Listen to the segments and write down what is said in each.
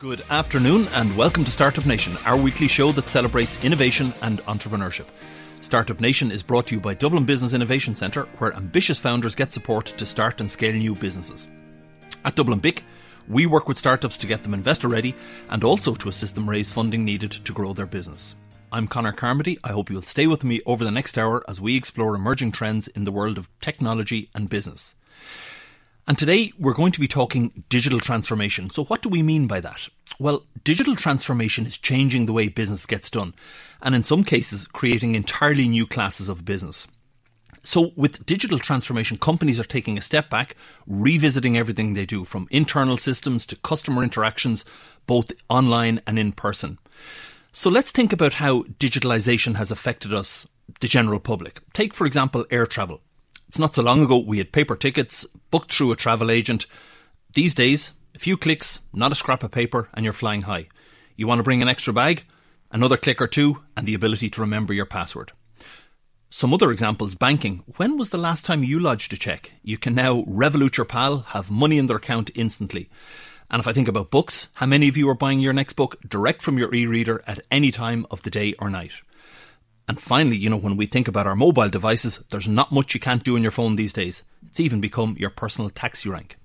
Good afternoon and welcome to Startup Nation, our weekly show that celebrates innovation and entrepreneurship. Startup Nation is brought to you by Dublin Business Innovation Centre, where ambitious founders get support to start and scale new businesses. At Dublin BIC, we work with startups to get them investor ready and also to assist them raise funding needed to grow their business. I'm Connor Carmody. I hope you'll stay with me over the next hour as we explore emerging trends in the world of technology and business. And today we're going to be talking digital transformation. So, what do we mean by that? Well, digital transformation is changing the way business gets done, and in some cases, creating entirely new classes of business. So, with digital transformation, companies are taking a step back, revisiting everything they do from internal systems to customer interactions, both online and in person. So, let's think about how digitalization has affected us, the general public. Take, for example, air travel. It's not so long ago we had paper tickets booked through a travel agent. These days, a few clicks, not a scrap of paper, and you're flying high. You want to bring an extra bag? Another click or two, and the ability to remember your password. Some other examples banking. When was the last time you lodged a check? You can now Revolut your pal, have money in their account instantly. And if I think about books, how many of you are buying your next book direct from your e reader at any time of the day or night? And finally, you know, when we think about our mobile devices, there's not much you can't do on your phone these days. It's even become your personal taxi rank.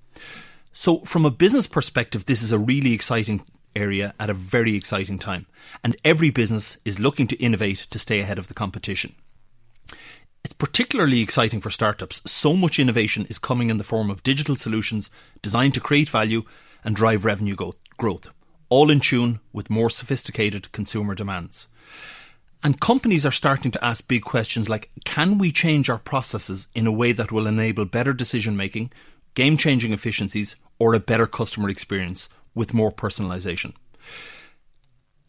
So, from a business perspective, this is a really exciting area at a very exciting time. And every business is looking to innovate to stay ahead of the competition. It's particularly exciting for startups. So much innovation is coming in the form of digital solutions designed to create value and drive revenue growth, all in tune with more sophisticated consumer demands. And companies are starting to ask big questions like can we change our processes in a way that will enable better decision making, game changing efficiencies, or a better customer experience with more personalisation?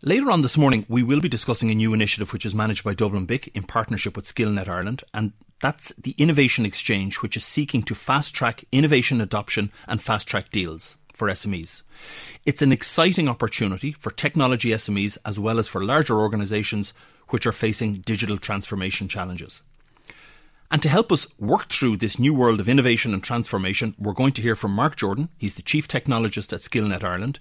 Later on this morning, we will be discussing a new initiative which is managed by Dublin BIC in partnership with Skillnet Ireland, and that's the Innovation Exchange, which is seeking to fast track innovation adoption and fast track deals for SMEs. It's an exciting opportunity for technology SMEs as well as for larger organisations which are facing digital transformation challenges. And to help us work through this new world of innovation and transformation, we're going to hear from Mark Jordan. He's the Chief Technologist at Skillnet Ireland.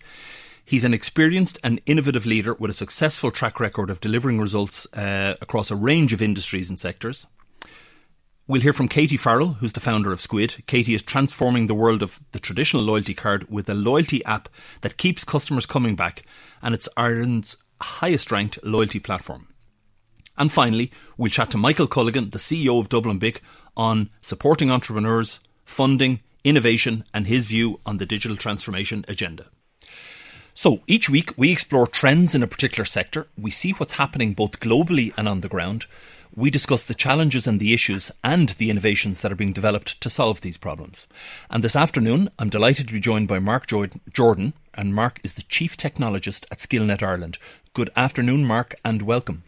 He's an experienced and innovative leader with a successful track record of delivering results uh, across a range of industries and sectors. We'll hear from Katie Farrell, who's the founder of Squid. Katie is transforming the world of the traditional loyalty card with a loyalty app that keeps customers coming back, and it's Ireland's highest ranked loyalty platform. And finally, we'll chat to Michael Culligan, the CEO of Dublin BIC, on supporting entrepreneurs, funding, innovation, and his view on the digital transformation agenda. So each week we explore trends in a particular sector, we see what's happening both globally and on the ground, we discuss the challenges and the issues and the innovations that are being developed to solve these problems. And this afternoon, I'm delighted to be joined by Mark Jordan, and Mark is the Chief Technologist at Skillnet Ireland. Good afternoon, Mark, and welcome.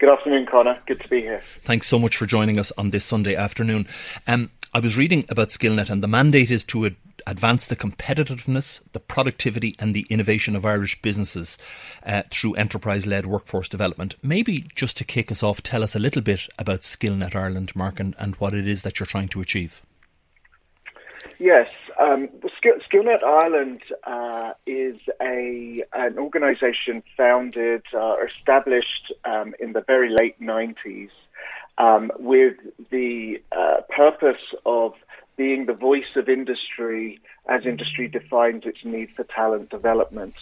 Good afternoon, Connor. Good to be here. Thanks so much for joining us on this Sunday afternoon. Um, I was reading about Skillnet, and the mandate is to ad- advance the competitiveness, the productivity, and the innovation of Irish businesses uh, through enterprise led workforce development. Maybe just to kick us off, tell us a little bit about Skillnet Ireland, Mark, and, and what it is that you're trying to achieve. Yes, um, Skillnet Ireland uh, is a an organisation founded or uh, established um, in the very late 90s um, with the uh, purpose of being the voice of industry as industry defines its need for talent development.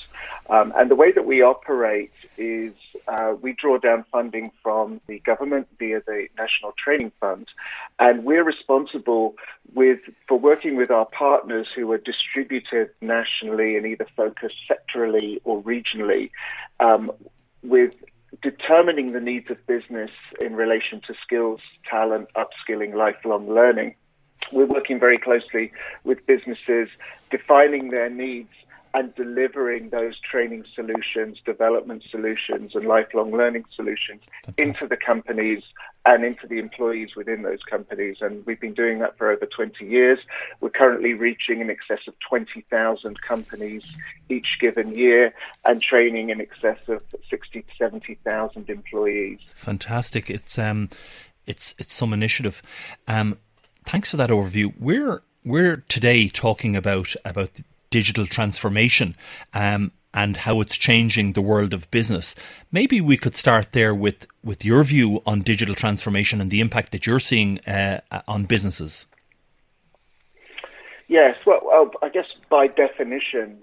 Um, and the way that we operate is uh, we draw down funding from the government via the National Training Fund, and we're responsible with for working with our partners who are distributed nationally and either focused sectorally or regionally um, with determining the needs of business in relation to skills, talent, upskilling, lifelong learning we're working very closely with businesses, defining their needs and delivering those training solutions, development solutions, and lifelong learning solutions into the companies and into the employees within those companies. And we've been doing that for over 20 years. We're currently reaching in excess of 20,000 companies each given year and training in excess of 60 to 70,000 employees. Fantastic. It's, um, it's, it's some initiative. Um, thanks for that overview. We're we're today talking about about digital transformation. Um, and how it's changing the world of business. Maybe we could start there with, with your view on digital transformation and the impact that you're seeing uh, on businesses. Yes, well, well, I guess by definition,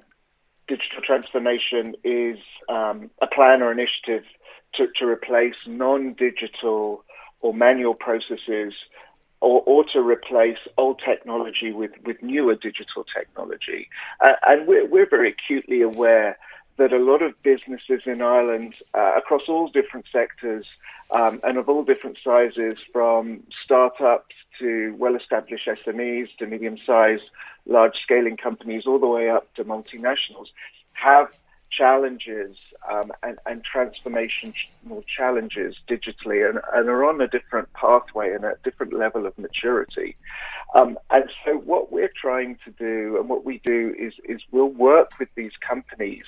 digital transformation is um, a plan or initiative to, to replace non-digital or manual processes or, or, to replace old technology with, with newer digital technology. Uh, and we're, we're very acutely aware that a lot of businesses in Ireland, uh, across all different sectors um, and of all different sizes, from startups to well established SMEs to medium sized, large scaling companies, all the way up to multinationals, have challenges um, and, and transformational challenges digitally and, and, are on a different pathway and a different level of maturity. Um, and so what we're trying to do and what we do is, is we'll work with these companies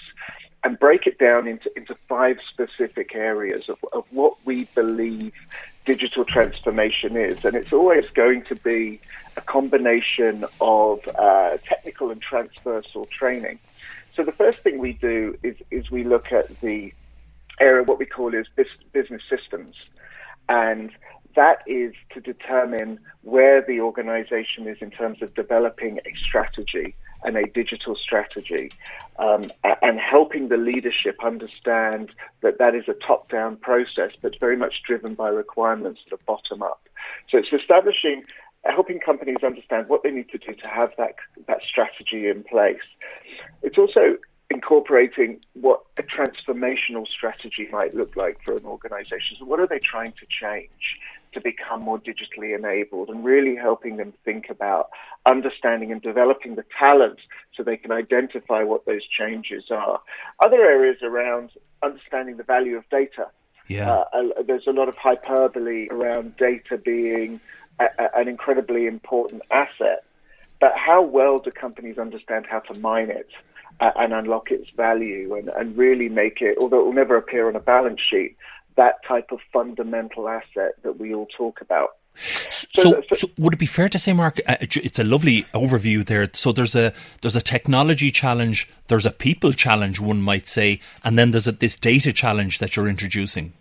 and break it down into, into five specific areas of, of what we believe digital transformation is. And it's always going to be a combination of uh, technical and transversal training. So the first thing we do is, is we look at the area, what we call is business systems. And that is to determine where the organization is in terms of developing a strategy and a digital strategy um, and helping the leadership understand that that is a top down process, but very much driven by requirements that are bottom up. So it's establishing, helping companies understand what they need to do to have that, that strategy in place. It's also incorporating what a transformational strategy might look like for an organization. So, what are they trying to change? to become more digitally enabled and really helping them think about understanding and developing the talent so they can identify what those changes are. Other areas around understanding the value of data. Yeah. Uh, there's a lot of hyperbole around data being a, a, an incredibly important asset. But how well do companies understand how to mine it? Uh, and unlock its value and, and really make it, although it will never appear on a balance sheet, that type of fundamental asset that we all talk about. So, so, so, would it be fair to say, Mark? Uh, it's a lovely overview there. So there's a there's a technology challenge, there's a people challenge, one might say, and then there's a, this data challenge that you're introducing.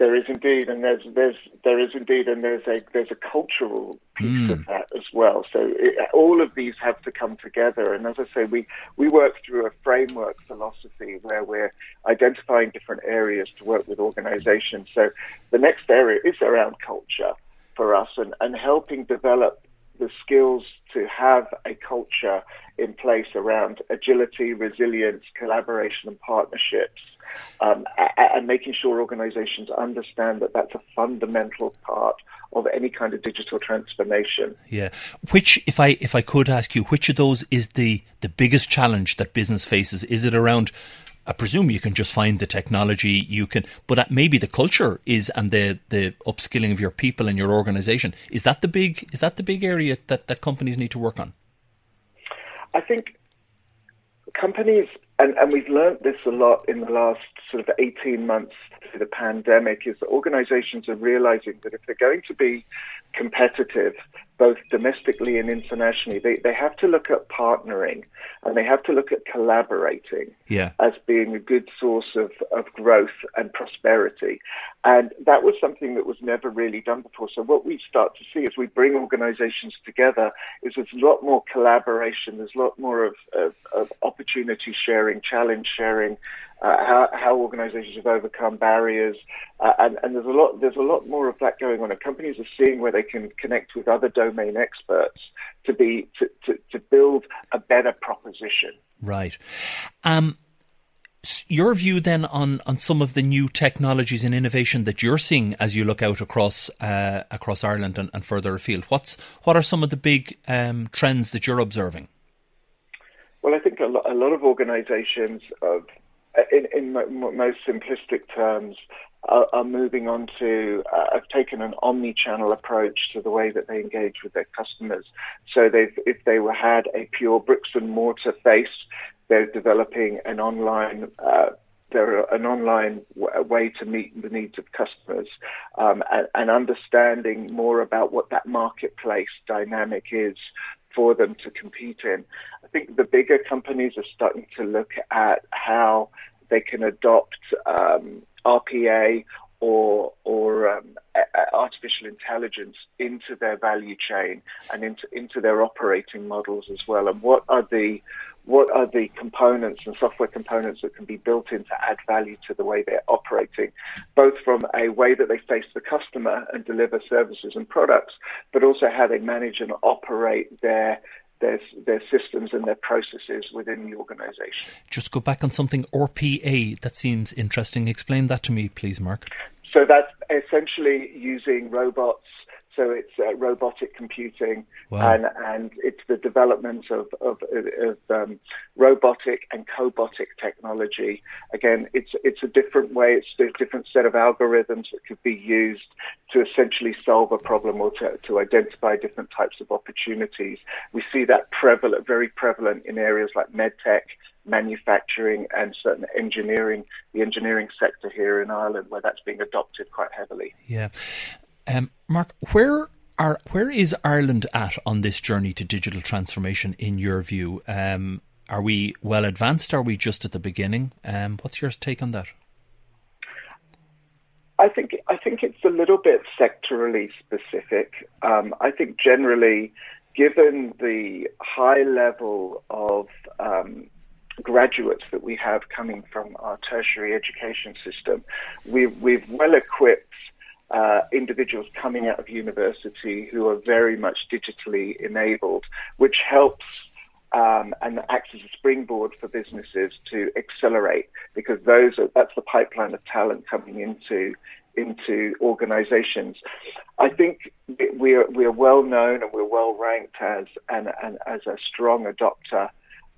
There is indeed, and there's there's there is indeed, and there's a there's a cultural piece mm. of that as well. So it, all of these have to come together. And as I say, we we work through a framework philosophy where we're identifying different areas to work with organisations. So the next area is around culture for us, and and helping develop the skills to have a culture in place around agility, resilience, collaboration, and partnerships um, and making sure organizations understand that that's a fundamental part of any kind of digital transformation. Yeah. Which, if I if I could ask you, which of those is the the biggest challenge that business faces? Is it around? I presume you can just find the technology you can, but maybe the culture is and the the upskilling of your people and your organization is that the big is that the big area that that companies need to work on. I think companies and, and we've learned this a lot in the last sort of 18 months through the pandemic is that organizations are realizing that if they're going to be competitive, both domestically and internationally, they, they have to look at partnering and they have to look at collaborating yeah. as being a good source of, of growth and prosperity. And that was something that was never really done before. So what we start to see as we bring organizations together is there's a lot more collaboration, there's a lot more of, of, of opportunity sharing, challenge sharing, uh, how, how, organizations have overcome barriers, uh, and, and, there's a lot there's a lot more of that going on. And companies are seeing where they can connect with other domain experts to be to, to, to build a better proposition. Right. Um, your view then on, on some of the new technologies and innovation that you're seeing as you look out across uh, across Ireland and, and, further afield. What's what are some of the big um, trends that you're observing? Well, I think a lot, a lot of organisations have in, in most simplistic terms, are, are moving on to uh, have taken an omni-channel approach to the way that they engage with their customers. So they've, if they were had a pure bricks and mortar face, they're developing an online. Uh, they're an online w- way to meet the needs of customers um, and, and, understanding more about what that marketplace dynamic is for them to compete in. Think the bigger companies are starting to look at how they can adopt um, RPA or or um, artificial intelligence into their value chain and into into their operating models as well. And what are the what are the components and software components that can be built in to add value to the way they're operating, both from a way that they face the customer and deliver services and products, but also how they manage and operate their their, their systems and their processes within the organization. Just go back on something RPA that seems interesting. Explain that to me, please, Mark. So that's essentially using robots so it's uh, robotic computing, wow. and and it's the development of of, of um, robotic and cobotic technology. Again, it's it's a different way. It's a different set of algorithms that could be used to essentially solve a problem or to, to identify different types of opportunities. We see that prevalent, very prevalent in areas like medtech manufacturing and certain engineering, the engineering sector here in Ireland, where that's being adopted quite heavily. Yeah. Um, Mark, where are where is Ireland at on this journey to digital transformation? In your view, um, are we well advanced? Are we just at the beginning? Um, what's your take on that? I think I think it's a little bit sectorally specific. Um, I think generally, given the high level of um, graduates that we have coming from our tertiary education system, we've, we've well equipped uh, individuals coming out of university who are very much digitally enabled, which helps um, and acts as a springboard for businesses to accelerate because those are, that's the pipeline of talent coming into into organizations. I think we are, we are well known and we're well ranked as and, and as a strong adopter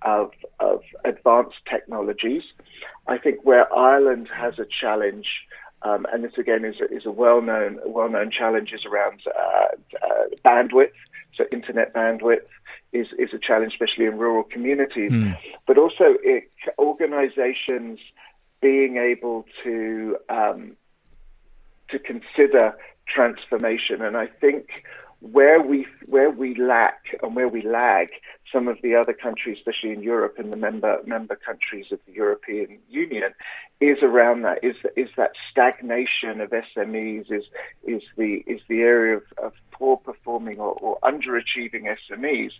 of, of advanced technologies. I think where Ireland has a challenge um, and this again is a, is a well-known well-known challenge is around uh, uh, bandwidth. So internet bandwidth is is a challenge, especially in rural communities. Mm. But also, it, organizations being able to um, to consider transformation, and I think where we where we lack and where we lag some of the other countries, especially in Europe and the member member countries of the European Union, is around that is is that stagnation of SMEs is is the is the area of, of poor performing or, or underachieving SMEs,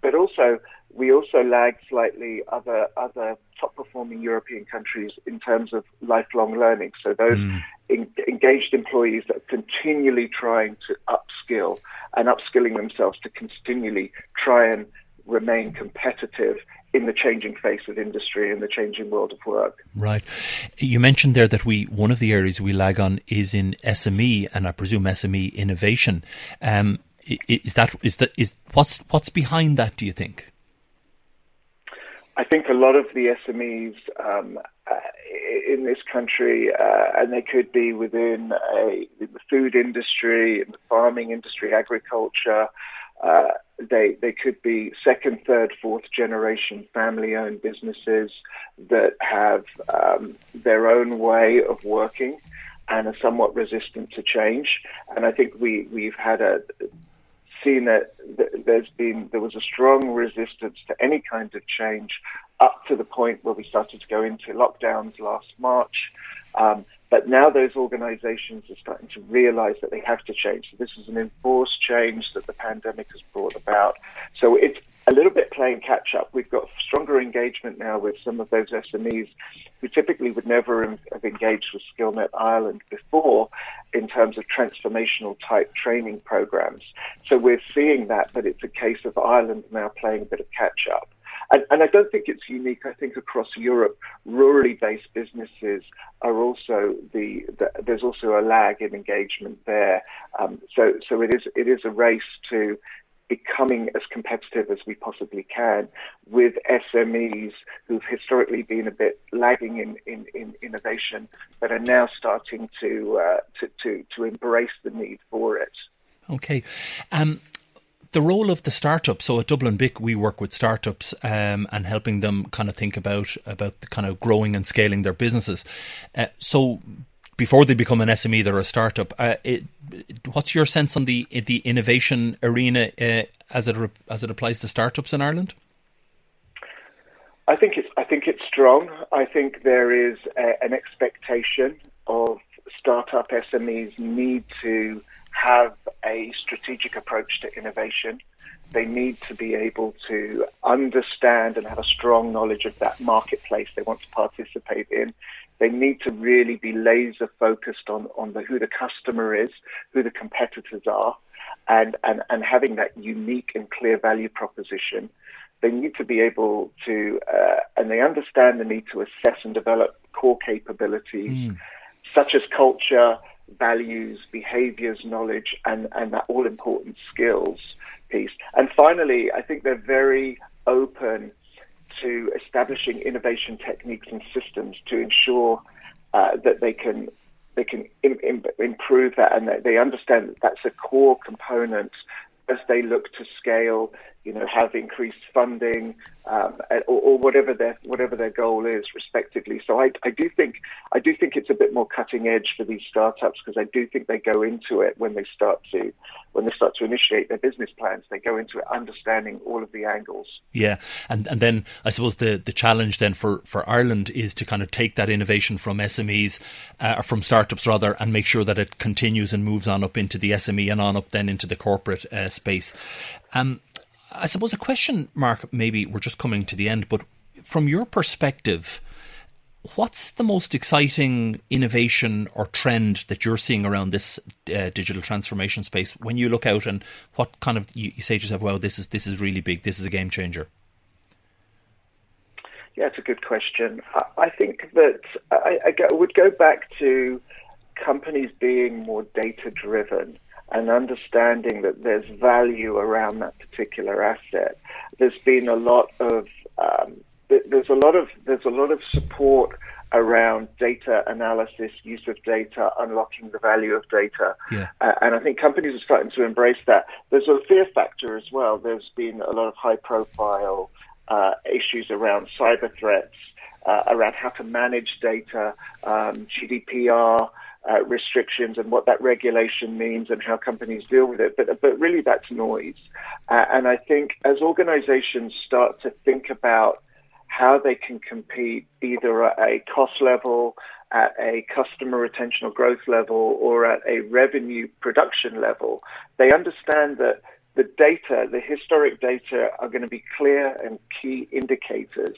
but also we also lag slightly other other top performing European countries in terms of lifelong learning. So those mm. in, engaged employees that are continually trying to upskill and upskilling themselves to continually try and remain competitive in the changing face of industry and the changing world of work. Right. You mentioned there that we one of the areas we lag on is in SME and I presume SME innovation. Um, is that is that is what's what's behind that? Do you think? I think a lot of the SMEs um, uh, in this country, uh, and they could be within a, the food industry, the farming industry, agriculture. Uh, they they could be second, third, fourth generation family-owned businesses that have um, their own way of working and are somewhat resistant to change. And I think we we've had a seen that there's been there was a strong resistance to any kind of change up to the point where we started to go into lockdowns last March. Um, but now those organizations are starting to realize that they have to change. So this is an enforced change that the pandemic has brought about. So it's a little bit playing catch up. We've got stronger engagement now with some of those SMEs who typically would never have engaged with Skillnet Ireland before in terms of transformational type training programs. So we're seeing that, but it's a case of Ireland now playing a bit of catch up. And, and, I don't think it's unique. I think across Europe, rurally based businesses are also the, the there's also a lag in engagement there. Um, so so it is it is a race to becoming as competitive as we possibly can with SMEs who've historically been a bit lagging in, in, in innovation, but are now starting to, uh, to, to, to embrace the need for it. Okay. Um, the role of the startup. So at Dublin BIC, we work with startups um, and helping them kind of think about about the kind of growing and scaling their businesses. Uh, so before they become an SME, they're a startup. Uh, it, what's your sense on the the innovation arena uh, as it as it applies to startups in Ireland? I think it's I think it's strong. I think there is a, an expectation of startup SMEs need to have a strategic approach to innovation. They need to be able to understand and have a strong knowledge of that marketplace they want to participate in. They need to really be laser focused on, on the, who the customer is, who the competitors are, and, and, and having that unique and clear value proposition. They need to be able to, uh, and they understand the need to assess and develop core capabilities mm. such as culture, values, behaviors, knowledge, and, and that all important skills piece. And finally, I think they're very open to establishing innovation techniques and systems to ensure uh, that they can they can Im- Im- improve that and they understand that that's a core component as they look to scale you know, have increased funding, um, or, or, whatever their whatever their goal is, respectively. So I, I do think I do think it's a bit more cutting edge for these startups because I do think they go into it when they start to when they start to initiate their business plans. They go into it understanding all of the angles. Yeah, and and then I suppose the the challenge then for for Ireland is to kind of take that innovation from SMEs uh, or from startups rather, and make sure that it continues and moves on up into the SME and on up then into the corporate uh, space. Um, I suppose a question, Mark, maybe we're just coming to the end, but from your perspective, what's the most exciting innovation or trend that you're seeing around this uh, digital transformation space when you look out and what kind of you, you, say to yourself, "Well, this is this is really big. This is a game changer." Yeah, it's a good question. I, think that I, I would go back to companies being more data driven and understanding that there's value around that particular asset. There's been a lot of um, there's a lot of there's a lot of support around data analysis, use of data, unlocking the value of data, yeah. uh, and I think companies are starting to embrace that. There's a fear factor as well. There's been a lot of high-profile uh, issues around cyber threats, uh, around how to manage data, um, GDPR uh, restrictions and what that regulation means and how companies deal with it. But, but really, that's noise. Uh, and I think as organizations start to think about how they can compete either at a cost level, at a customer retention or growth level, or at a revenue production level, they understand that the data, the historic data, are going to be clear and key indicators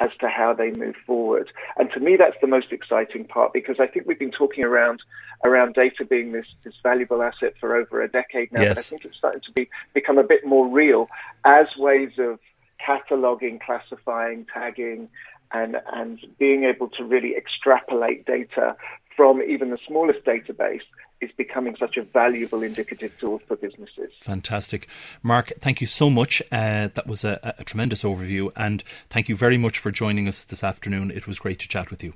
as to how they move forward. And to me, that's the most exciting part because I think we've been talking around around data being this, this valuable asset for over a decade now. Yes. But I think it's starting to be become a bit more real as ways of cataloging, classifying, tagging, and and being able to really extrapolate data from even the smallest database is becoming such a valuable indicative tool for businesses. Fantastic. Mark, thank you so much. Uh, that was a, a tremendous overview, and thank you very much for joining us this afternoon. It was great to chat with you.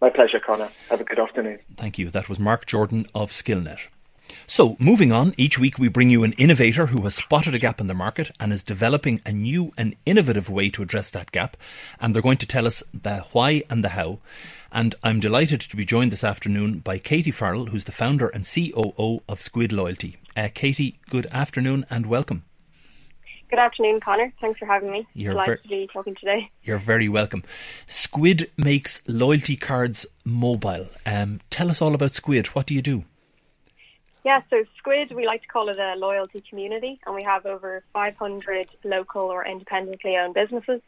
My pleasure, Connor. Have a good afternoon. Thank you. That was Mark Jordan of Skillnet. So, moving on, each week we bring you an innovator who has spotted a gap in the market and is developing a new and innovative way to address that gap. And they're going to tell us the why and the how. And I'm delighted to be joined this afternoon by Katie Farrell, who's the founder and COO of Squid Loyalty. Uh, Katie, good afternoon and welcome. Good afternoon, Connor. Thanks for having me. You're Delighted ver- to be talking today. You're very welcome. Squid makes loyalty cards mobile. Um, tell us all about Squid. What do you do? Yeah, so Squid, we like to call it a loyalty community, and we have over 500 local or independently owned businesses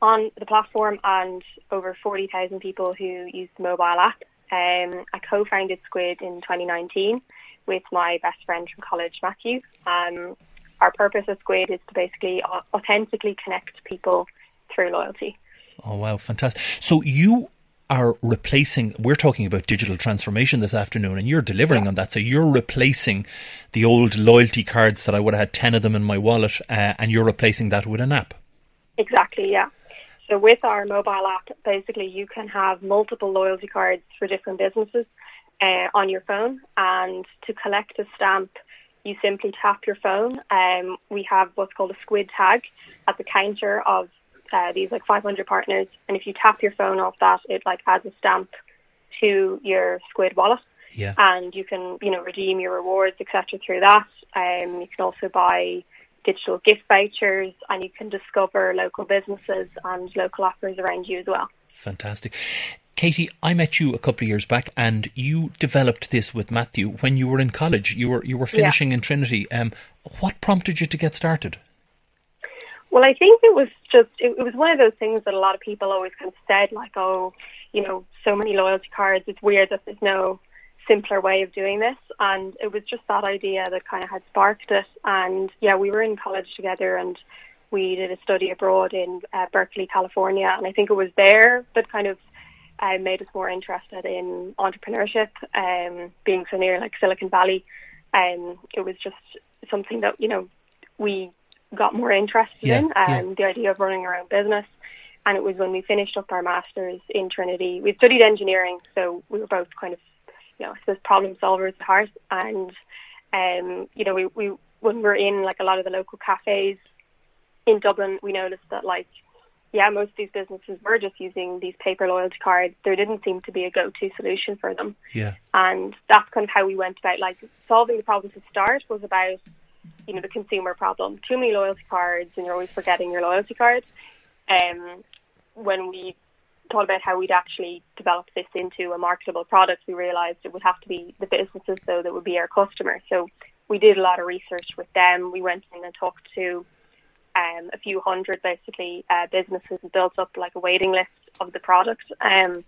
on the platform and over 40,000 people who use the mobile app. Um, I co-founded Squid in 2019 with my best friend from college, Matthew. Um, our purpose at Squid is to basically authentically connect people through loyalty. Oh wow, fantastic! So you are replacing we're talking about digital transformation this afternoon and you're delivering yeah. on that so you're replacing the old loyalty cards that i would have had 10 of them in my wallet uh, and you're replacing that with an app exactly yeah so with our mobile app, basically you can have multiple loyalty cards for different businesses uh, on your phone, and to collect a stamp, you simply tap your phone. Um, we have what's called a squid tag at the counter of uh, these like 500 partners, and if you tap your phone off that, it like adds a stamp to your squid wallet. Yeah. And you can, you know, redeem your rewards, etc. through that. Um, you can also buy digital gift vouchers, and you can discover local businesses and local offers around you as well. Fantastic. Katie, I met you a couple of years back, and you developed this with Matthew when you were in college. You were you were finishing yeah. in Trinity. Um, what prompted you to get started? Well, I think it was just it, it was one of those things that a lot of people always kind of said, like, oh, you know, so many loyalty cards. It's weird that there's no simpler way of doing this. And it was just that idea that kind of had sparked it. And yeah, we were in college together and we did a study abroad in uh, Berkeley, California. And I think it was there that kind of uh, made us more interested in entrepreneurship, um, being so near like Silicon Valley. Um, it was just something that, you know, we got more interested yeah, in, um, yeah. the idea of running our own business. And it was when we finished up our masters in Trinity. We studied engineering, so we were both kind of you know, I suppose problem solvers at heart. And, um, you know, we, we, when we're in like a lot of the local cafes in Dublin, we noticed that like, yeah, most of these businesses were just using these paper loyalty cards. There didn't seem to be a go-to solution for them. Yeah. And that's kind of how we went about like solving the problem to start was about, you know, the consumer problem. Too many loyalty cards and you're always forgetting your loyalty card. Um, when we thought about how we'd actually develop this into a marketable product, we realised it would have to be the businesses though that would be our customer. So we did a lot of research with them. We went in and talked to um, a few hundred basically uh, businesses and built up like a waiting list of the product. Um,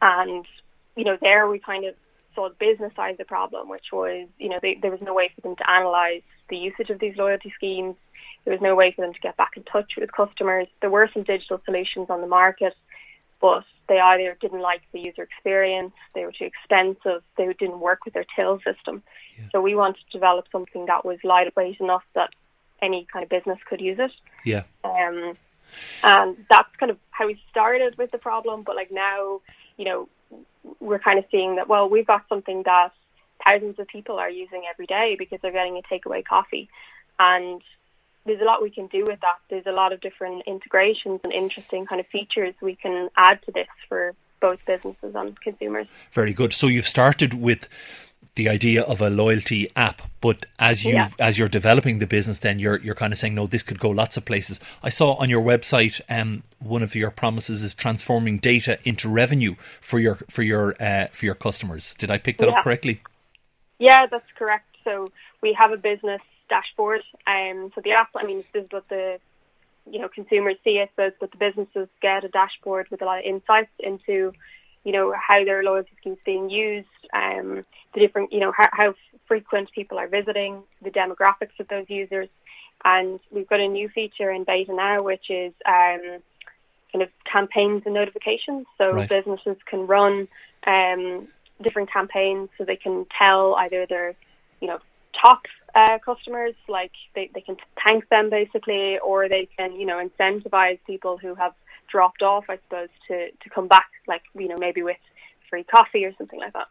and you know there we kind of saw the business side of the problem, which was you know they, there was no way for them to analyse the usage of these loyalty schemes. There was no way for them to get back in touch with customers. There were some digital solutions on the market, but they either didn't like the user experience, they were too expensive, they didn't work with their till system. Yeah. So we wanted to develop something that was lightweight enough that any kind of business could use it. Yeah. Um, and that's kind of how we started with the problem. But like now, you know, we're kind of seeing that, well, we've got something that thousands of people are using every day because they're getting a takeaway coffee. And there's a lot we can do with that. There's a lot of different integrations and interesting kind of features we can add to this for both businesses and consumers. Very good. So you've started with the idea of a loyalty app, but as you yeah. as you're developing the business, then you're you're kind of saying, no, this could go lots of places. I saw on your website, um, one of your promises is transforming data into revenue for your for your uh, for your customers. Did I pick that yeah. up correctly? Yeah, that's correct. So we have a business dashboard. Um, so the app, I mean, this is what the you know consumers see, I suppose, but the businesses get a dashboard with a lot of insights into you know how their loyalty schemes being used, um, the different you know how, how frequent people are visiting, the demographics of those users, and we've got a new feature in beta now, which is um, kind of campaigns and notifications. So right. businesses can run um, different campaigns, so they can tell either their you know top uh, customers, like they, they can thank them basically, or they can, you know, incentivize people who have dropped off, I suppose, to, to come back, like, you know, maybe with free coffee or something like that.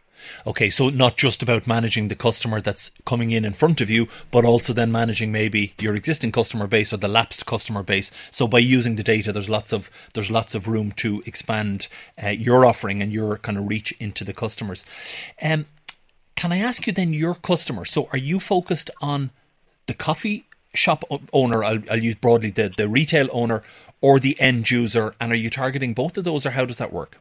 Okay, so not just about managing the customer that's coming in in front of you, but also then managing maybe your existing customer base or the lapsed customer base. So by using the data, there's lots of there's lots of room to expand uh, your offering and your kind of reach into the customers. Um, can I ask you then your customer? So are you focused on the coffee shop owner? I'll, I'll use broadly the, the retail owner or the end user, and are you targeting both of those, or how does that work?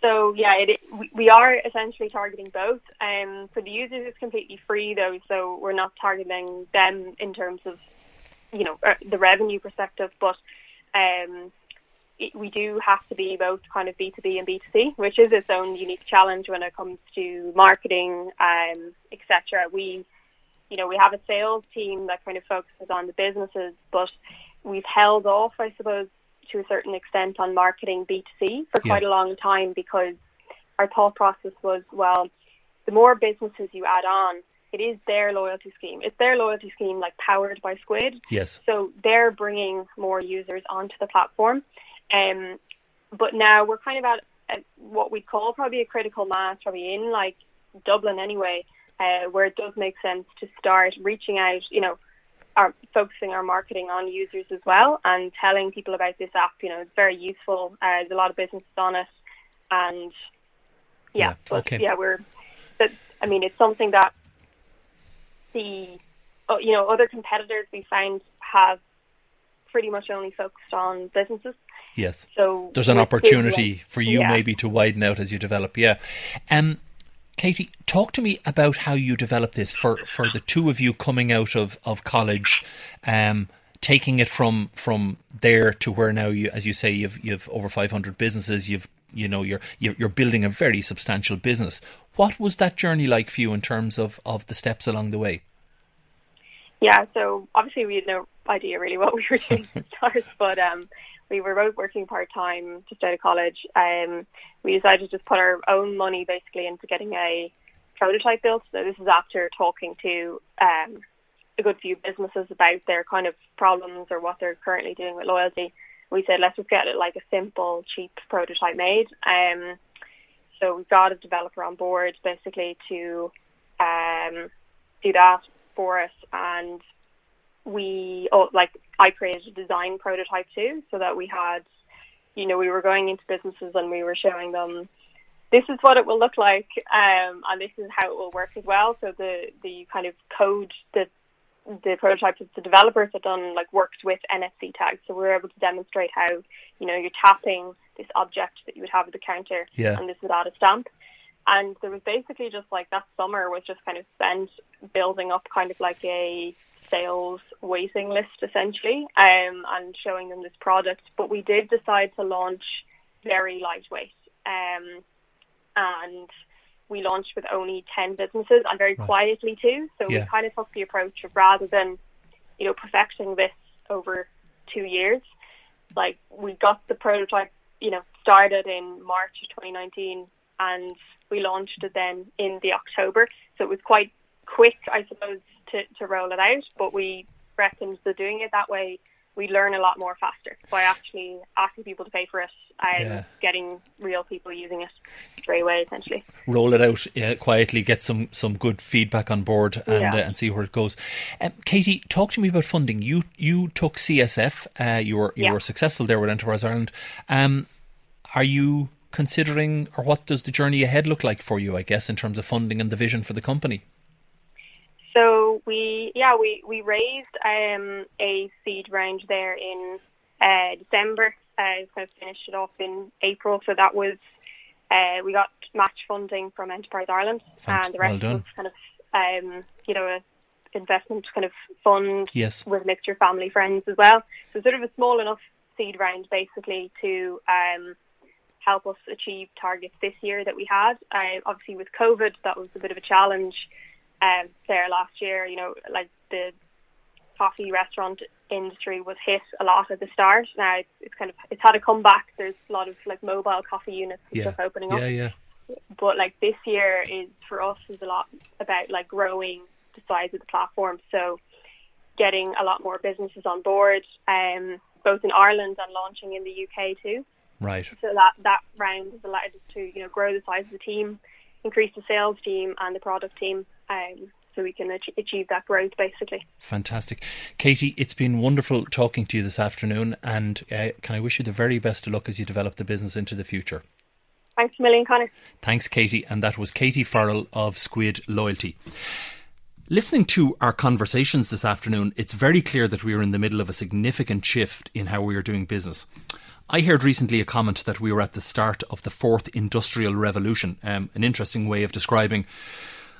So yeah, it, we are essentially targeting both. Um, for the users, it's completely free though, so we're not targeting them in terms of you know uh, the revenue perspective, but um, we do have to be both kind of B2B and B2C, which is its own unique challenge when it comes to marketing, um, etc. We, you know, we have a sales team that kind of focuses on the businesses, but we've held off, I suppose, to a certain extent on marketing B2C for quite yeah. a long time because our thought process was, well, the more businesses you add on, it is their loyalty scheme. It's their loyalty scheme, like powered by Squid. Yes. So they're bringing more users onto the platform. Um, but now we're kind of at, at what we call probably a critical mass, probably in like Dublin anyway, uh, where it does make sense to start reaching out, you know, our, focusing our marketing on users as well and telling people about this app. You know, it's very useful. Uh, there's a lot of businesses on it, and yeah, yeah but okay. yeah, we're. But, I mean, it's something that the uh, you know, other competitors we find have pretty much only focused on businesses. Yes. So there's an opportunity for you yeah. maybe to widen out as you develop. Yeah. Um, Katie, talk to me about how you developed this for, for the two of you coming out of, of college, um, taking it from from there to where now you, as you say, you've you've over 500 businesses. You've you know you're you're building a very substantial business. What was that journey like for you in terms of, of the steps along the way? Yeah, so obviously we had no idea really what we were doing to start, but um, we were both working part time just out of college. Um, we decided to just put our own money basically into getting a prototype built. So this is after talking to um, a good few businesses about their kind of problems or what they're currently doing with loyalty. We said let's just get it like a simple, cheap prototype made. Um, so we got a developer on board basically to um, do that for us, and we oh, like I created a design prototype too, so that we had, you know, we were going into businesses and we were showing them this is what it will look like, um, and this is how it will work as well. So the the kind of code that the prototypes that the developers had done like worked with NFC tags, so we were able to demonstrate how you know you're tapping this object that you would have at the counter, yeah. and this would add a stamp. And there was basically just like that summer was just kind of spent building up kind of like a sales waiting list essentially um, and showing them this product. But we did decide to launch very lightweight. Um, and we launched with only 10 businesses and very right. quietly too. So yeah. we kind of took the approach of rather than, you know, perfecting this over two years, like we got the prototype, you know, started in March of 2019 and we launched it then in the October. So it was quite quick, I suppose, to, to roll it out, but we reckoned that doing it that way, we learn a lot more faster by actually asking people to pay for it and yeah. getting real people using it straight away, essentially. Roll it out uh, quietly, get some, some good feedback on board, and yeah. uh, and see where it goes. Um, Katie, talk to me about funding. You you took CSF. Uh, you were you yeah. were successful there with Enterprise Ireland. Um, are you considering, or what does the journey ahead look like for you? I guess in terms of funding and the vision for the company. So we, yeah, we we raised um, a seed round there in uh, December. Uh, kind of finished it off in April. So that was uh, we got match funding from Enterprise Ireland, Thanks. and the rest well was kind of um, you know a investment kind of fund yes. with mixture family friends as well. So sort of a small enough seed round basically to um, help us achieve targets this year that we had. Uh, obviously with COVID, that was a bit of a challenge um, there last year. You know, like the coffee restaurant industry was hit a lot at the start. Now it's, it's kind of it's had a comeback. There's a lot of like mobile coffee units and yeah. stuff opening up. Yeah, yeah. But like this year is for us is a lot about like growing the size of the platform. So getting a lot more businesses on board, um, both in Ireland and launching in the UK too. Right. So that that round has allowed us to you know grow the size of the team, increase the sales team and the product team, um, so we can achieve that growth basically. Fantastic. Katie, it's been wonderful talking to you this afternoon and uh, can I wish you the very best of luck as you develop the business into the future. Thanks a million, Connor. Thanks, Katie. And that was Katie Farrell of Squid Loyalty. Listening to our conversations this afternoon, it's very clear that we are in the middle of a significant shift in how we are doing business. I heard recently a comment that we were at the start of the fourth industrial revolution, um, an interesting way of describing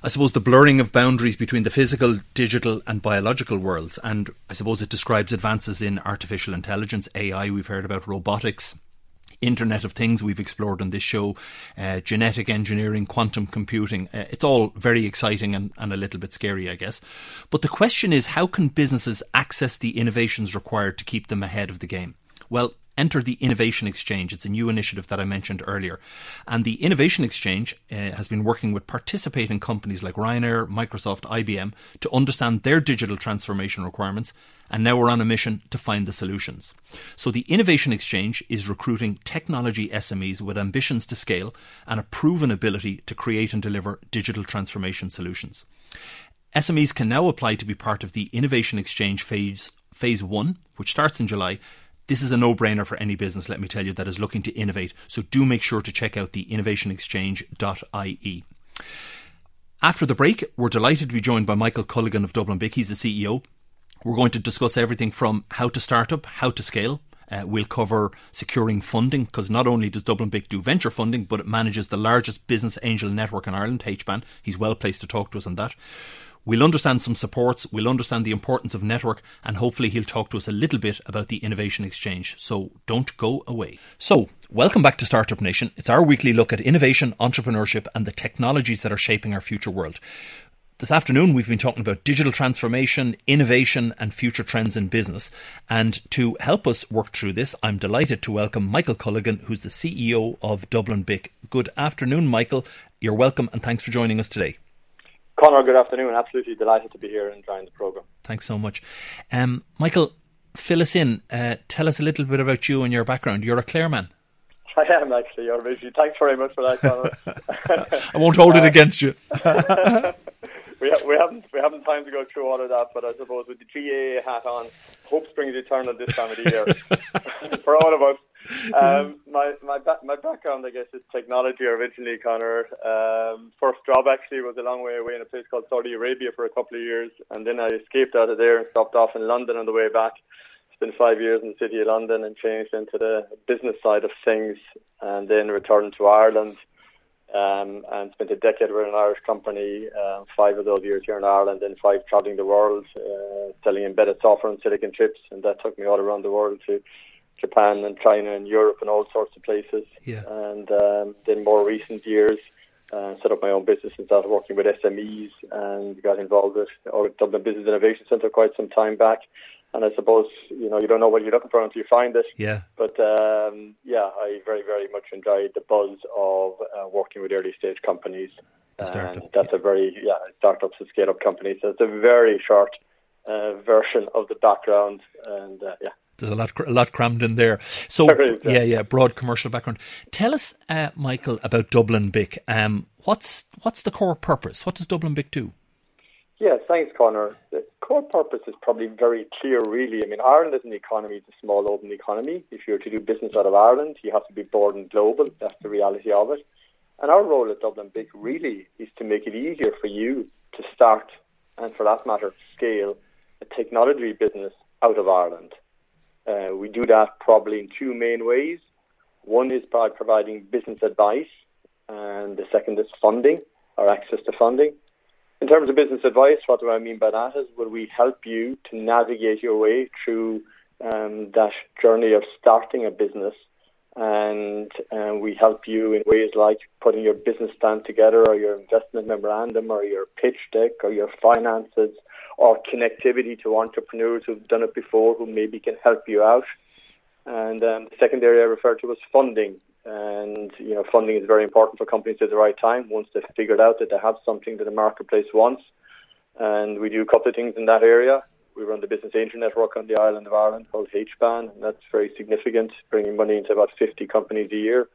I suppose, the blurring of boundaries between the physical, digital, and biological worlds. And I suppose it describes advances in artificial intelligence, AI, we've heard about robotics. Internet of Things we've explored on this show, uh, genetic engineering, quantum computing. Uh, it's all very exciting and, and a little bit scary, I guess. But the question is how can businesses access the innovations required to keep them ahead of the game? Well, enter the Innovation Exchange. It's a new initiative that I mentioned earlier. And the Innovation Exchange uh, has been working with participating companies like Ryanair, Microsoft, IBM to understand their digital transformation requirements. And now we're on a mission to find the solutions. So the Innovation Exchange is recruiting technology SMEs with ambitions to scale and a proven ability to create and deliver digital transformation solutions. SMEs can now apply to be part of the Innovation Exchange phase phase 1, which starts in July this is a no brainer for any business, let me tell you, that is looking to innovate. So do make sure to check out the innovationexchange.ie. After the break, we're delighted to be joined by Michael Culligan of Dublin BIC. He's the CEO. We're going to discuss everything from how to start up, how to scale, uh, we'll cover securing funding because not only does Dublin BIC do venture funding, but it manages the largest business angel network in Ireland, HBAN. He's well placed to talk to us on that. We'll understand some supports, we'll understand the importance of network, and hopefully he'll talk to us a little bit about the Innovation Exchange. So don't go away. So, welcome back to Startup Nation. It's our weekly look at innovation, entrepreneurship, and the technologies that are shaping our future world. This afternoon, we've been talking about digital transformation, innovation, and future trends in business. And to help us work through this, I'm delighted to welcome Michael Culligan, who's the CEO of Dublin BIC. Good afternoon, Michael. You're welcome, and thanks for joining us today. Conor, good afternoon. Absolutely delighted to be here and join the programme. Thanks so much. Um, Michael, fill us in. Uh, tell us a little bit about you and your background. You're a Clare man. I am actually. You're busy. Thanks very much for that, Conor. I won't hold it against you. we, ha- we haven't we haven't time to go through all of that, but I suppose with the GAA hat on, hope springs eternal this time of the year for all of us. Um, my my ba- my background, I guess, is technology originally, Conor. Um, first job actually was a long way away in a place called Saudi Arabia for a couple of years, and then I escaped out of there and stopped off in London on the way back. Spent five years in the city of London and changed into the business side of things, and then returned to Ireland um, and spent a decade with an Irish company, uh, five of those years here in Ireland, and five travelling the world, uh, selling embedded software and silicon chips, and that took me all around the world to Japan and China and Europe and all sorts of places. Yeah. And um, then more recent years, uh, set up my own business and started working with SMEs and got involved with our Dublin Business Innovation Centre quite some time back. And I suppose you know you don't know what you're looking for until you find it. Yeah. But um, yeah, I very very much enjoyed the buzz of uh, working with early stage companies. And that's a very yeah startups and scale up companies. So it's a very short uh, version of the background, and uh, yeah. There's a lot, a lot crammed in there. So, is, yeah. yeah, yeah, broad commercial background. Tell us, uh, Michael, about Dublin BIC. Um, what's what's the core purpose? What does Dublin BIC do? Yeah, thanks, Conor. The core purpose is probably very clear, really. I mean, Ireland is an economy is a small, open economy. If you're to do business out of Ireland, you have to be broad and global. That's the reality of it. And our role at Dublin BIC really is to make it easier for you to start, and for that matter, scale a technology business out of Ireland. Uh, we do that probably in two main ways. One is by providing business advice, and the second is funding or access to funding. In terms of business advice, what do I mean by that is will we help you to navigate your way through um, that journey of starting a business and uh, we help you in ways like putting your business plan together or your investment memorandum or your pitch deck or your finances or connectivity to entrepreneurs who've done it before who maybe can help you out. And um, the second area I refer to was funding. And, you know, funding is very important for companies at the right time once they've figured out that they have something that the marketplace wants. And we do a couple of things in that area. We run the Business Angel Network on the island of Ireland called HBAN, and that's very significant, bringing money into about 50 companies a year.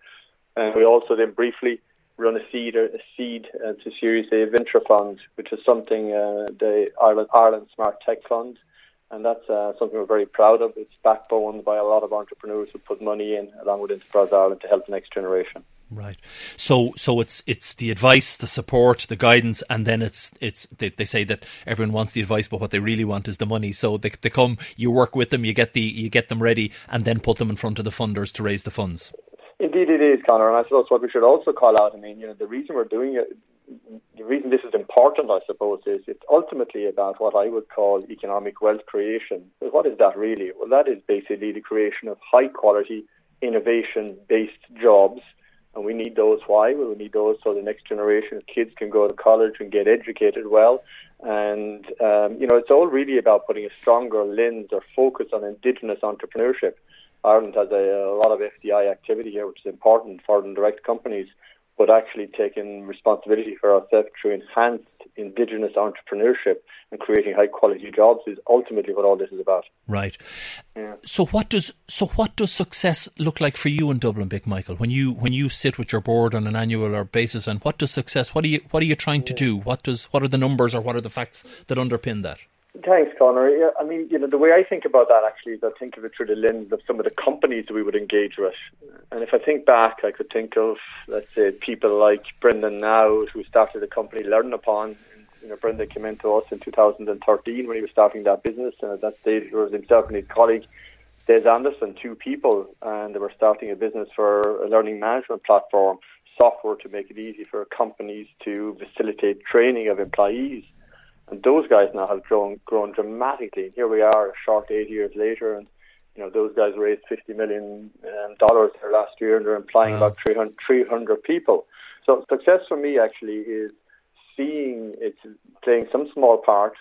And we also then briefly run a seed, or a seed uh, to Series A venture fund, which is something uh, the Ireland, Ireland Smart Tech Fund, and that's uh, something we're very proud of. It's backboned by a lot of entrepreneurs who put money in, along with Enterprise Ireland, to help the next generation. Right. So so it's it's the advice, the support, the guidance, and then it's it's they, they say that everyone wants the advice, but what they really want is the money. So they they come, you work with them, you get the you get them ready, and then put them in front of the funders to raise the funds. Indeed, it is, Connor, and I suppose what we should also call out. I mean, you know, the reason we're doing it, the reason this is important, I suppose, is it's ultimately about what I would call economic wealth creation. But what is that really? Well, that is basically the creation of high quality, innovation based jobs and we need those. Why? Well, we need those so the next generation of kids can go to college and get educated well. And, um, you know, it's all really about putting a stronger lens or focus on Indigenous entrepreneurship. Ireland has a, a lot of FDI activity here, which is important for direct companies, but actually taking responsibility for ourselves through enhanced Indigenous entrepreneurship and creating high quality jobs is ultimately what all this is about. Right. Yeah. So what does so what does success look like for you in Dublin, BIC Michael? When you when you sit with your board on an annual or basis, and what does success? What are you what are you trying to do? What does what are the numbers or what are the facts that underpin that? Thanks, Connor. Yeah, I mean, you know, the way I think about that actually is I think of it through the lens of some of the companies that we would engage with. And if I think back, I could think of, let's say, people like Brendan Noud, who started the company LearnUpon. You know, Brendan came into us in 2013 when he was starting that business, and at that stage, there was himself and his colleague Des Anderson, two people, and they were starting a business for a learning management platform, software to make it easy for companies to facilitate training of employees. And those guys now have grown grown dramatically. Here we are, a short eight years later, and you know those guys raised fifty million um, dollars there last year, and they're employing wow. about 300, 300 people. So success for me actually is seeing it playing some small part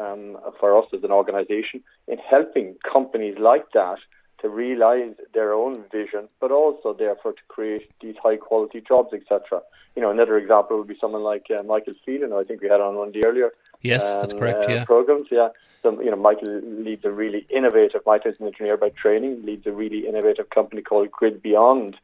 um, for us as an organisation in helping companies like that to realise their own vision, but also therefore to create these high quality jobs, etc. You know, another example would be someone like uh, Michael Phelan, I think we had on one the earlier yes, um, that's correct, yeah. programs. Yeah, so you know, Michael leads a really innovative. Michael is an engineer by training, leads a really innovative company called GridBeyond,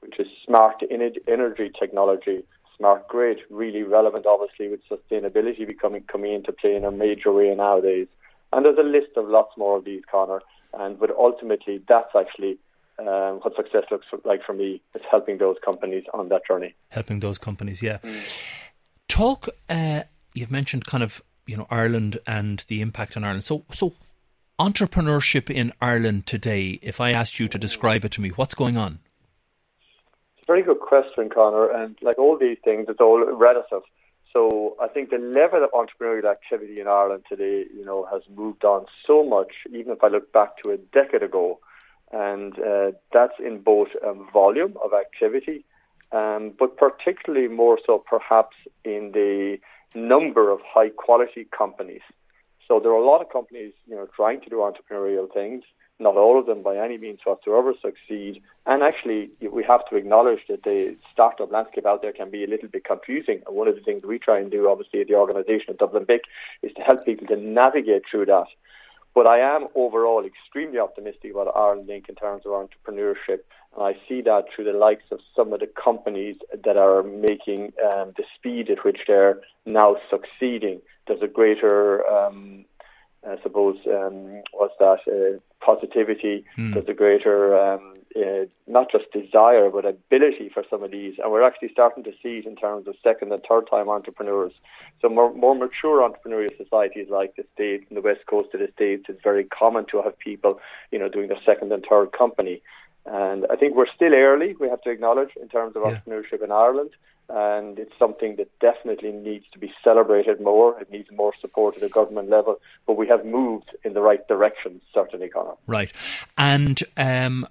which is smart energy technology smart grid, really relevant, obviously, with sustainability becoming coming into play in a major way nowadays. And there's a list of lots more of these, Connor. And but ultimately, that's actually um, what success looks like for me. It's helping those companies on that journey. Helping those companies, yeah. Mm. Talk. Uh, you've mentioned kind of you know Ireland and the impact on Ireland. So so entrepreneurship in Ireland today. If I asked you to describe it to me, what's going on? It's a very good question, Connor. And like all these things, it's all relative. So I think the level of entrepreneurial activity in Ireland today, you know, has moved on so much. Even if I look back to a decade ago, and uh, that's in both um, volume of activity, um, but particularly more so perhaps in the number of high quality companies. So there are a lot of companies, you know, trying to do entrepreneurial things, not all of them by any means whatsoever succeed. And actually, we have to acknowledge that the startup landscape out there can be a little bit confusing. And one of the things we try and do, obviously, at the organisation of Dublin BIC, is to help people to navigate through that. But I am overall extremely optimistic about Ireland Inc. in terms of entrepreneurship. And I see that through the likes of some of the companies that are making um, the speed at which they're now succeeding. There's a greater um, I suppose, um, was that uh, positivity. Mm. There's a greater, um, uh, not just desire, but ability for some of these. And we're actually starting to see it in terms of second and third time entrepreneurs. So, more, more mature entrepreneurial societies like the States and the West Coast of the States, it's very common to have people, you know, doing their second and third company. And I think we're still early, we have to acknowledge, in terms of yeah. entrepreneurship in Ireland and it's something that definitely needs to be celebrated more. It needs more support at the government level, but we have moved in the right direction, certainly, Connor. Right, and um,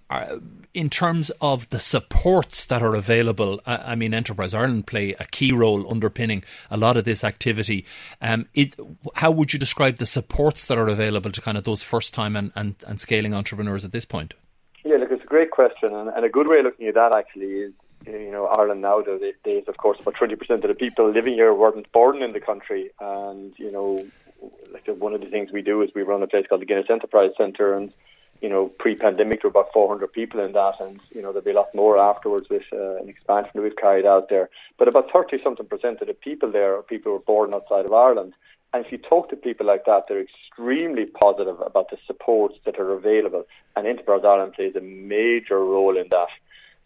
in terms of the supports that are available, I mean, Enterprise Ireland play a key role underpinning a lot of this activity. Um, it, how would you describe the supports that are available to kind of those first-time and, and, and scaling entrepreneurs at this point? Yeah, look, it's a great question, and, and a good way of looking at that actually is you know, Ireland nowadays, of course, about 20% of the people living here weren't born in the country. And, you know, like one of the things we do is we run a place called the Guinness Enterprise Centre. And, you know, pre-pandemic, there were about 400 people in that. And, you know, there'll be a lot more afterwards with uh, an expansion that we've carried out there. But about 30 something percent of the people there are people who were born outside of Ireland. And if you talk to people like that, they're extremely positive about the supports that are available. And Enterprise Ireland plays a major role in that.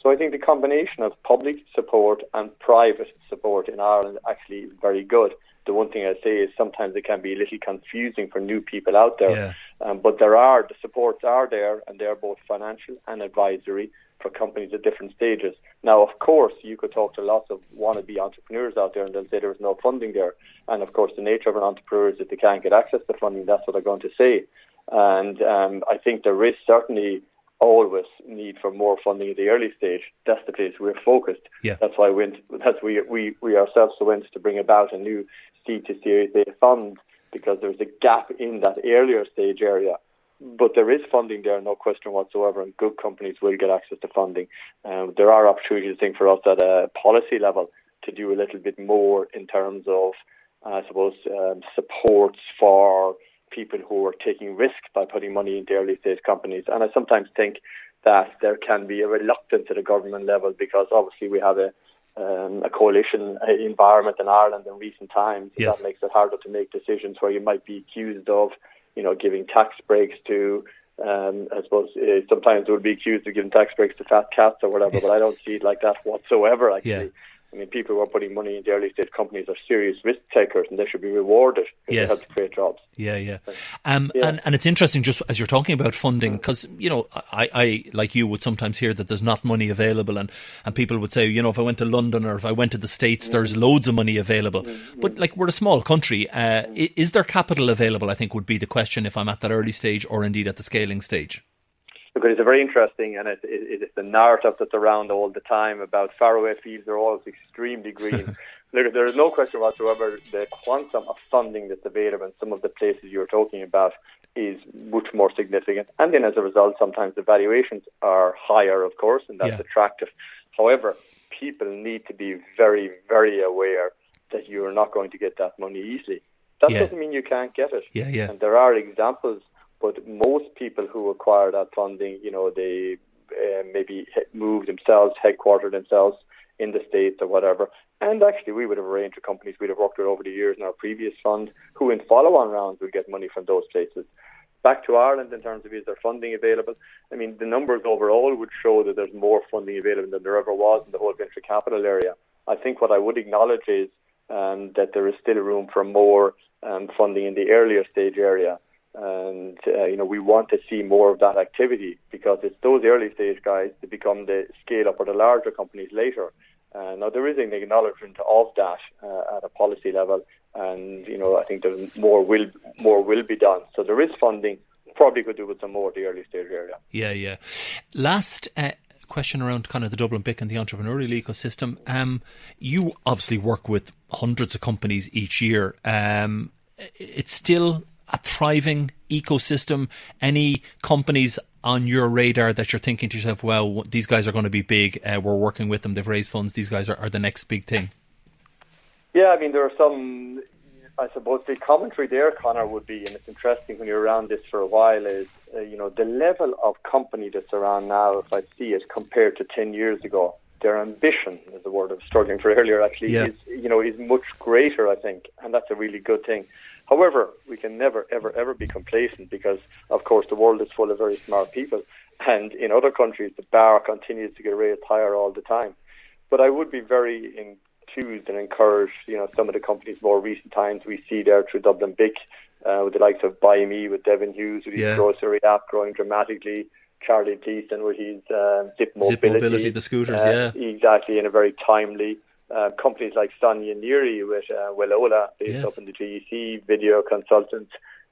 So I think the combination of public support and private support in Ireland actually is very good. The one thing I say is sometimes it can be a little confusing for new people out there, yeah. um, but there are the supports are there, and they are both financial and advisory for companies at different stages. Now, of course, you could talk to lots of wannabe entrepreneurs out there, and they'll say there's no funding there. And of course, the nature of an entrepreneur is that they can't get access to funding. That's what they're going to say. And um, I think there is certainly always need for more funding at the early stage. That's the place we're focused. Yeah. That's why we, that's we, we, we ourselves went to bring about a new C to Series A fund because there's a gap in that earlier stage area. But there is funding there, no question whatsoever, and good companies will get access to funding. Um, there are opportunities, I think, for us at a policy level to do a little bit more in terms of, I suppose, um, supports for people who are taking risk by putting money into early stage companies. And I sometimes think that there can be a reluctance at a government level because obviously we have a um, a coalition uh, environment in Ireland in recent times. Yes. That makes it harder to make decisions where you might be accused of, you know, giving tax breaks to. Um, I suppose uh, sometimes it would be accused of giving tax breaks to fat cats or whatever, but I don't see it like that whatsoever. Actually, Yeah. I mean, people who are putting money into early stage companies are serious risk takers, and they should be rewarded Yes. they help to create jobs. Yeah, yeah. Um, Yeah. And, and it's interesting just as you're talking about funding, mm. because, you know, I, I, like you, would sometimes hear that there's not money available, and, and people would say, you know, if I went to London or if I went to the States, there's mm. loads of money available. Mm, but, like, we're a small country. Uh, i- is there capital available, I think, would be the question if I'm at that early stage or indeed at the scaling stage? Because it's a very interesting, and it, it, it's the narrative that's around all the time about faraway fields are always extremely green. there, there is no question whatsoever the quantum of funding that's available in some of the places you're talking about is much more significant. And then as a result, sometimes the valuations are higher, of course, and that's Yeah. attractive. However, people need to be very, very aware that you're not going to get that money easily. That Yeah. doesn't mean you can't get it. Yeah, yeah. And there are examples, but most people who acquire that funding, you know, they uh, maybe move themselves, headquarter themselves in the States or whatever. And actually, we would have a range of companies we'd have worked with over the years in our previous fund who, in follow on rounds, would get money from those places. Back to Ireland in terms of is there funding available? I mean, the numbers overall would show that there's more funding available than there ever was in the whole venture capital area. I think what I would acknowledge is um, that there is still room for more um, funding in the earlier stage area. And, uh, you know, we want to see more of that activity because it's those early stage guys that become the scale up or the larger companies later. Uh, now, there is an acknowledgement of that uh, at a policy level. And, you know, I think there's more will, more will be done. So there is funding. Probably could do with some more at the early stage area. Yeah, yeah. Last uh, question around kind of the Dublin BIC and the entrepreneurial ecosystem. Um, you obviously work with hundreds of companies each year. Um, it's still a thriving ecosystem. Any companies on your radar that you're thinking to yourself, well, these guys are going to be big. Uh, we're working with them. They've raised funds. These guys are, are the next big thing. Yeah, I mean, there are some, I suppose the commentary there, Connor, would be, and it's interesting when you're around this for a while, is, uh, you know, the level of company that's around now, if I see it, compared to 10 years ago, their ambition, is the word I was struggling for earlier, actually, Yeah. is, you know, is much greater, I think, and that's a really good thing. However, we can never, ever, ever be complacent because, of course, the world is full of very smart people. And in other countries, the bar continues to get raised higher all the time. But I would be very enthused and encouraged, you know, some of the companies more recent times we see there through Dublin BIC, uh, with the likes of Buymie, with Devan Hughes, with his Yeah. grocery app growing dramatically. Charlie Gleason with his uh, Zipp Mobility. Zipp Mobility, the scooters, uh, yeah. Exactly, in a very timely. Uh, companies like Sonia Neary with uh, Wellola, based Yes. up in the GEC, video consultants,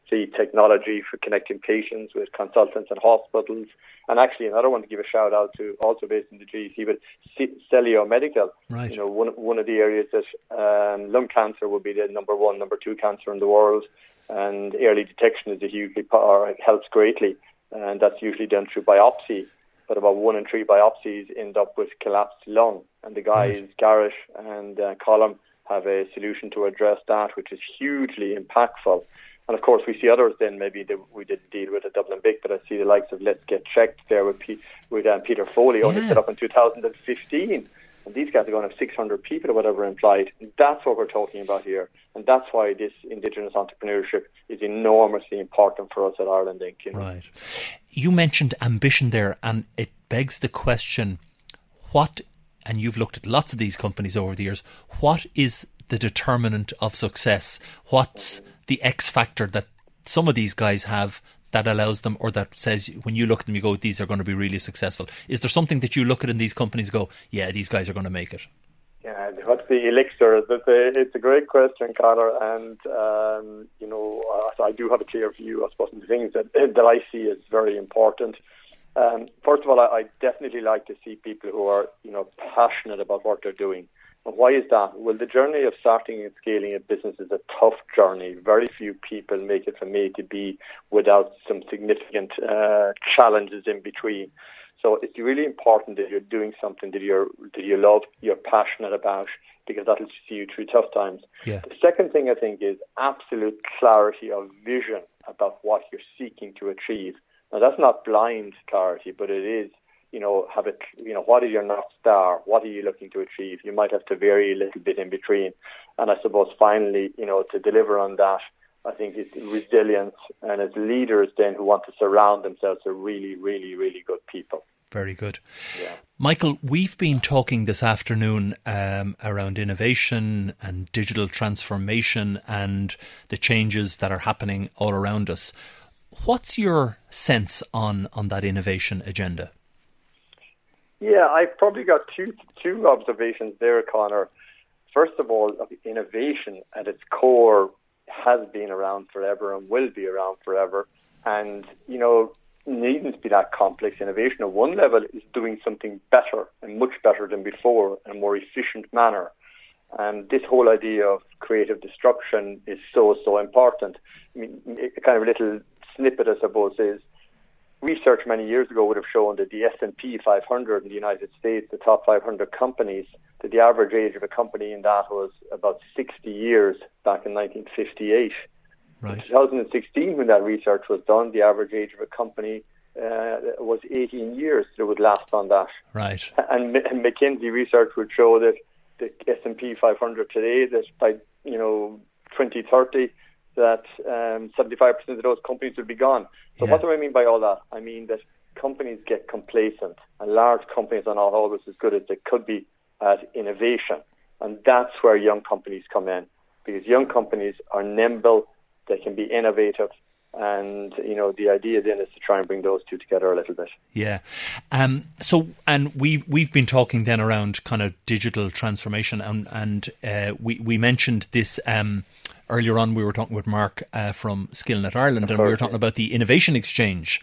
the technology for connecting patients with consultants and hospitals. And actually, another one to give a shout out to, also based in the GEC, but C- Celio Medical. Right. You know, one one of the areas that um, lung cancer would be the number one, number two cancer in the world, and early detection is a hugely or it helps greatly, and that's usually done through biopsy. But about one in three biopsies end up with collapsed lung, and the guys Garrett and uh, Colm have a solution to address that, which is hugely impactful. And of course, we see others. Then maybe that we did deal with a Dublin BIC, but I see the likes of LetsGetChecked there with P- with um, Peter Foley, only set up in 2015. And these guys are going to have 600 people or whatever employed. And that's what we're talking about here. And that's why this Indigenous entrepreneurship is enormously important for us at Ireland Inc. You know? Right. You mentioned ambition there, and it begs the question what, and you've looked at lots of these companies over the years, what is the determinant of success? What's the X factor that some of these guys have that allows them, or that says when you look at them, you go, these are going to be really successful? Is there something that you look at in these companies, go, yeah, these guys are going to make it? Yeah, what's the elixir? That's a, it's a great question, Connor. And, um, you know, uh, I do have a clear view, I suppose, the things that, that I see as very important. Um, first of all, I, I definitely like to see people who are, you know, passionate about what they're doing. And why is that? Well, the journey of starting and scaling a business is a tough journey. Very few people make it from A to B without some significant uh, challenges in between. So it's really important that you're doing something that you're that you love, you're passionate about, because that'll see you through tough times. Yeah. The second thing I think is absolute clarity of vision about what you're seeking to achieve. Now that's not blind clarity, but it is you know, have it, you know, what is your North Star? What are you looking to achieve? You might have to vary a little bit in between. And I suppose finally, you know, to deliver on that, I think it's resilience and as leaders then who want to surround themselves with really, really, really good people. Very good. Yeah. Michael, we've been talking this afternoon um, around innovation and digital transformation and the changes that are happening all around us. What's your sense on, on that innovation agenda? Yeah, I've probably got two two observations there, Connor. First of all, innovation at its core has been around forever and will be around forever. And, you know, needn't to be that complex. Innovation at one level is doing something better and much better than before in a more efficient manner. And this whole idea of creative destruction is so, so important. I mean, kind of a little snippet, I suppose, is research many years ago would have shown that the S&P 500 in the United States, the top 500 companies, that the average age of a company in that was about 60 years back in 1958. Right. In 2016, when that research was done, the average age of a company uh, was 18 years that would last on that. Right. And, and McKinsey research would show that the S&P 500 today, that by you know 2030, that um, 75% of those companies will be gone. So yeah. what do I mean by all that? I mean that companies get complacent, and large companies are not always as good as they could be at innovation, and that's where young companies come in because young companies are nimble, they can be innovative, and you know the idea then is to try and bring those two together a little bit. Yeah. Um. So, and we've we've been talking then around kind of digital transformation, and and uh, we we mentioned this um earlier on we were talking with Mark uh, from Skillnet Ireland, and we were talking about the Innovation Exchange.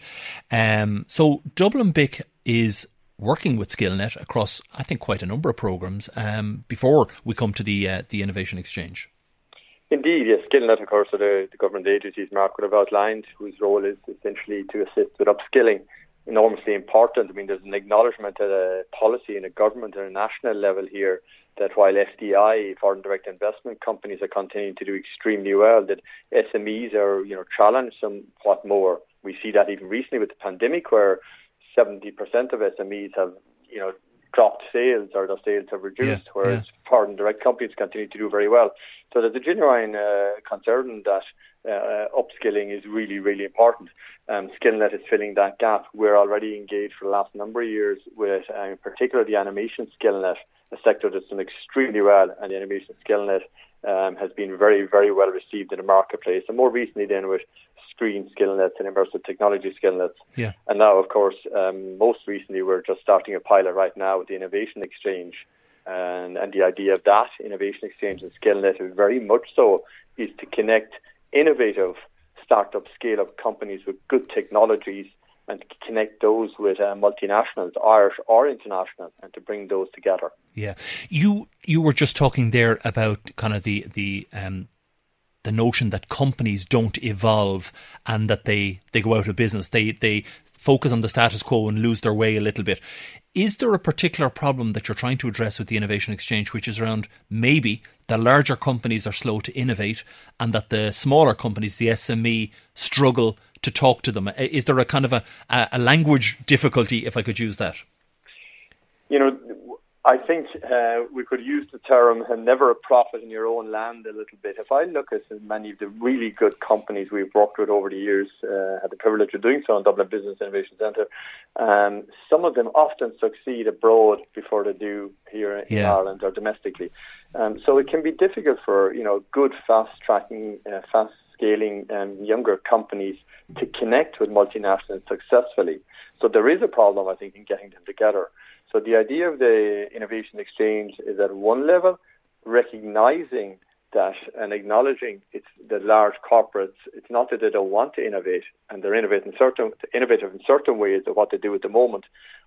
Um, so Dublin BIC is working with Skillnet across, I think, quite a number of programs um, before we come to the uh, the Innovation Exchange. Indeed, yes. Skillnet, of course, are the, the government agencies Mark would have outlined, whose role is essentially to assist with upskilling enormously important. I mean, there's an acknowledgement at a policy in a government and a national level here that while FDI, foreign direct investment companies, are continuing to do extremely well, that SMEs are, you know, challenged somewhat more. We see that even recently with the pandemic, where 70% of SMEs have, you know, dropped sales or their sales have reduced, yeah, whereas yeah. foreign direct companies continue to do very well. So there's a genuine uh, concern that uh, upskilling is really, really important. Um, Skillnet is filling that gap. We're already engaged for the last number of years with, uh, in particular, the animation Skillnet, a sector that's done extremely well, and the animation Skillnet um, has been very, very well received in the marketplace. And more recently, then with screen skillnets and immersive technology skillnets. Yeah. And now, of course, um, most recently, we're just starting a pilot right now with the Innovation Exchange. And, and the idea of that Innovation Exchange and Skillnet is very much so is to connect innovative startup scale up companies with good technologies and connect those with uh, multinationals, Irish or international, and to bring those together. Yeah, you you were just talking there about kind of the the um, the notion that companies don't evolve and that they they go out of business. They they focus on the status quo and lose their way a little bit. Is there a particular problem that you're trying to address with the Innovation Exchange, which is around maybe the larger companies are slow to innovate and that the smaller companies, the SME, struggle to talk to them? Is there a kind of a, a language difficulty, if I could use that? You know, I think uh, we could use the term never a profit in your own land a little bit. If I look at many of the really good companies we've worked with over the years, uh, had the privilege of doing so in Dublin Business Innovation Centre, um, some of them often succeed abroad before they do here in yeah. Ireland or domestically. Um, so it can be difficult for you know good, fast tracking, uh, fast scaling um, younger companies to connect with multinationals successfully. So there is a problem, I think, in getting them together. So the idea of the innovation exchange is at one level, recognizing that and acknowledging it's the large corporates. It's not that they don't want to innovate, and they're innovating certain innovative in certain ways of what they do at the moment,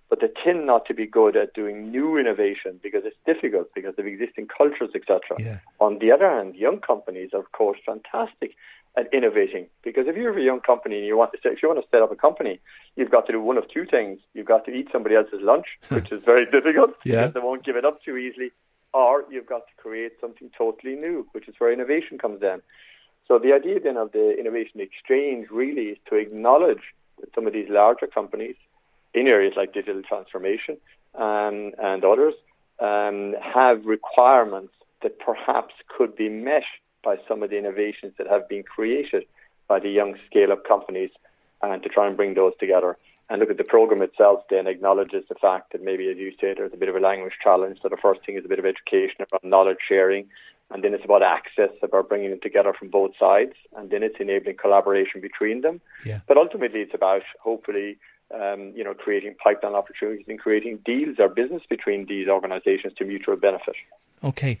but they tend not to be good at doing new innovation because it's difficult because of existing cultures, etc. Yeah. On the other hand, young companies are of course fantastic at innovating because if you're a young company and you want to if you want to set up a company, you've got to do one of two things. You've got to eat somebody else's lunch, which is very difficult yeah. because they won't give it up too easily, or you've got to create something totally new, which is where innovation comes in. So the idea then of the innovation exchange really is to acknowledge that some of these larger companies in areas like digital transformation um, and others um, have requirements that perhaps could be met by some of the innovations that have been created by the young scale up companies and to try and bring those together. And look at the program itself then acknowledges the fact that maybe, as you say, there's a bit of a language challenge. So the first thing is a bit of education about knowledge sharing. And then it's about access, about bringing them together from both sides. And then it's enabling collaboration between them. Yeah. But ultimately, it's about hopefully um, you know, creating pipeline opportunities and creating deals or business between these organisations to mutual benefit. Okay.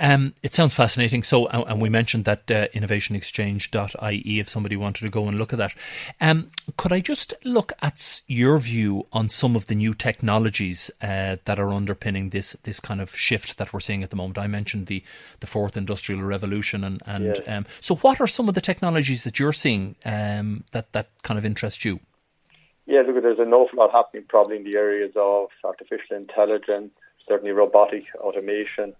Um, it sounds fascinating. So, and we mentioned that uh, innovationexchange.ie if somebody wanted to go and look at that. Um, could I just look at your view on some of the new technologies uh, that are underpinning this this kind of shift that we're seeing at the moment? I mentioned the, the fourth industrial revolution, and, and um, so what are some of the technologies that you're seeing um, that, that kind of interest you? Yeah, look, there's an awful lot happening probably in the areas of artificial intelligence, certainly robotic automation.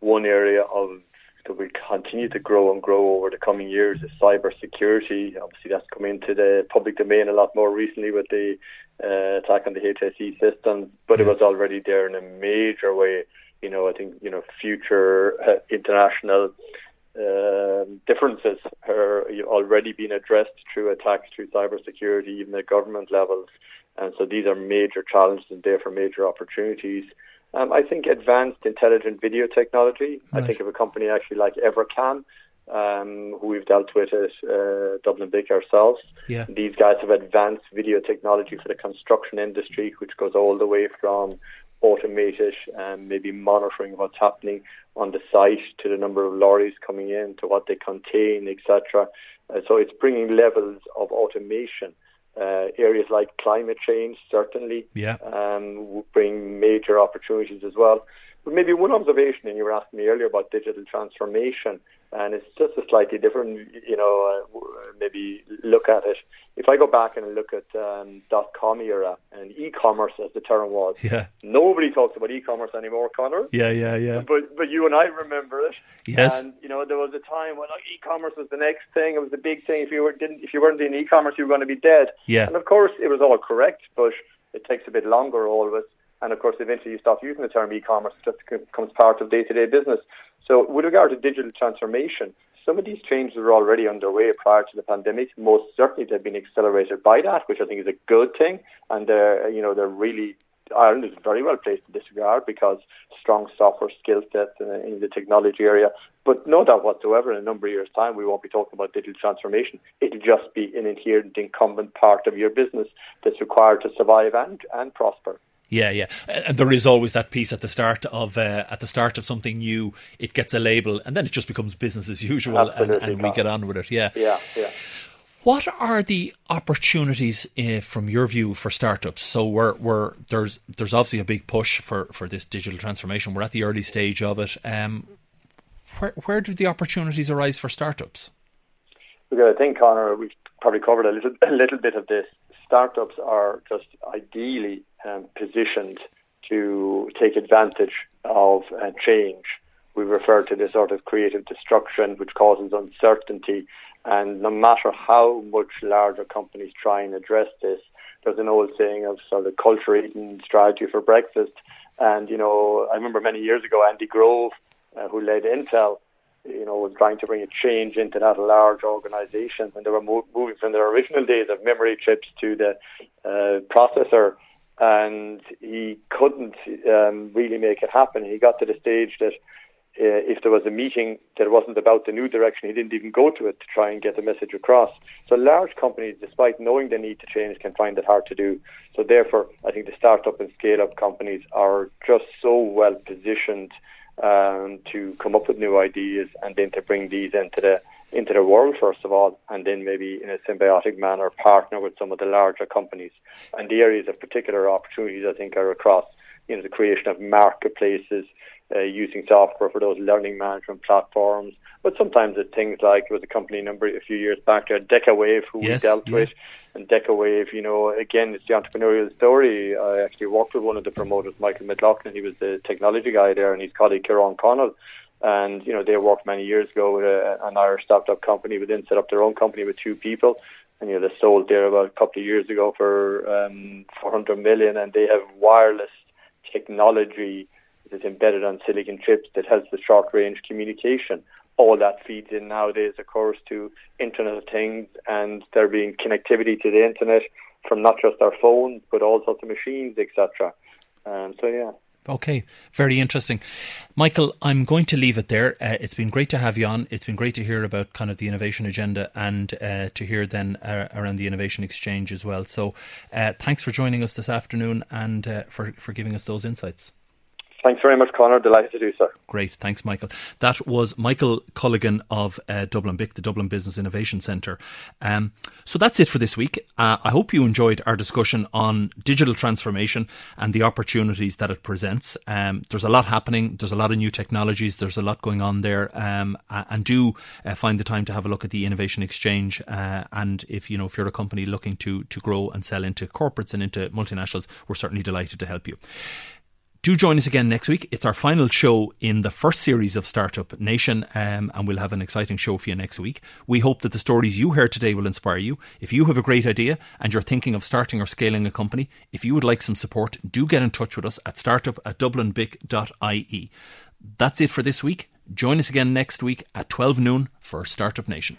One area of that will continue to grow and grow over the coming years is cyber security. Obviously, that's come into the public domain a lot more recently with the uh, attack on the HSE system, but it was already there in a major way. You know, I think you know future uh, international uh, differences are already being addressed through attacks through cybersecurity, even at government levels. And so these are major challenges and therefore major opportunities. Um, I think advanced intelligent video technology. Right. I think of a company actually like Evercam, um, who we've dealt with at uh, Dublin BIC ourselves. Yeah. These guys have advanced video technology for the construction industry, which goes all the way from automated and maybe monitoring what's happening on the site to the number of lorries coming in to what they contain, etc. Uh, so it's bringing levels of automation. Uh, areas like climate change certainly yeah. um, bring major opportunities as well. But maybe one observation, and you were asking me earlier about digital transformation, and it's just a slightly different, you know, uh, maybe look at it. If I go back and look at um, dot com era and e-commerce as the term was, yeah, nobody talks about e-commerce anymore, Connor. Yeah, yeah, yeah. But but you and I remember it. Yes. And you know there was a time when like e-commerce was the next thing. It was the big thing. If you were didn't if you weren't in e-commerce, you were going to be dead. Yeah. And of course, it was all correct, but it takes a bit longer always. And of course, eventually you stop using the term e-commerce; it just becomes part of day-to-day business. So, with regard to digital transformation, some of these changes were already underway prior to the pandemic. Most certainly, they've been accelerated by that, which I think is a good thing. And they're, you know, they're really Ireland is very well placed in this regard because strong software skill sets in, uh, in, the technology area. But no doubt whatsoever, in a number of years' time, we won't be talking about digital transformation. It'll just be an inherent, incumbent part of your business that's required to survive and, and prosper. Yeah, yeah, and there is always that piece at the start of uh, at the start of something new. It gets a label, and then it just becomes business as usual, and, and we get on with it. Yeah, yeah, yeah. What are the opportunities uh, from your view for startups? So we're, we're there's there's obviously a big push for, for this digital transformation. We're at the early stage of it. Um, where where do the opportunities arise for startups? Because I think Connor, we've probably covered a little a little bit of this. Startups are just ideally um, positioned to take advantage of uh, change. We refer to this sort of creative destruction, which causes uncertainty. And no matter how much larger companies try and address this, there's an old saying of sort of culture eating strategy for breakfast. And, you know, I remember many years ago, Andy Grove, uh, who led Intel, you know, was trying to bring a change into that large organization. And they were mo- moving from their original days of memory chips to the uh, processor and he couldn't um, really make it happen. He got to the stage that uh, if there was a meeting that wasn't about the new direction, he didn't even go to it to try and get the message across. So large companies, despite knowing they need to change, can find it hard to do. So therefore, I think the startup and scale up companies are just so well positioned um, to come up with new ideas and then to bring these into the into the world first of all, and then maybe in a symbiotic manner partner with some of the larger companies. And the areas of particular opportunities, I think, are across you know the creation of marketplaces, uh, using software for those learning management platforms. But sometimes it's things like it was a company number a few years back there, Decawave, who yes, we dealt yeah. with. And Decawave, you know, again, it's the entrepreneurial story. I actually worked with one of the promoters, Michael McLaughlin. He was the technology guy there, and his colleague, Kieran Connell and you know they worked many years ago with a, an Irish startup company, but then set up their own company with two people. and you know they sold there about a couple of years ago for um, 400 million, and they have wireless technology that's embedded on silicon chips that has the short range communication. All that feeds in nowadays, of course, to Internet of Things, and there being connectivity to the internet from not just our phones but all sorts of machines, etc. Um, so yeah. Okay, very interesting. Michael, I'm going to leave it there. Uh, it's been great to have you on. It's been great to hear about kind of the innovation agenda and uh, to hear then uh, around the innovation exchange as well. So, uh, thanks for joining us this afternoon and uh, for, for giving us those insights. Thanks very much, Conor. Delighted to do so. Great. Thanks, Michael. That was Michael Culligan of uh, Dublin BIC, the Dublin Business Innovation Centre. Um, so that's it for this week. Uh, I hope you enjoyed our discussion on digital transformation and the opportunities that it presents. Um, there's a lot happening. There's a lot of new technologies. There's a lot going on there. Um, and do uh, find the time to have a look at the Innovation Exchange. Uh, and if you know if you're a company looking to to grow and sell into corporates and into multinationals, we're certainly delighted to help you. Do join us again next week. It's our final show in the first series of Startup Nation, um, and we'll have an exciting show for you next week. We hope that the stories you heard today will inspire you. If you have a great idea and you're thinking of starting or scaling a company, if you would like some support, do get in touch with us at startup at dublinbic.ie. That's it for this week. Join us again next week at 12 noon for Startup Nation.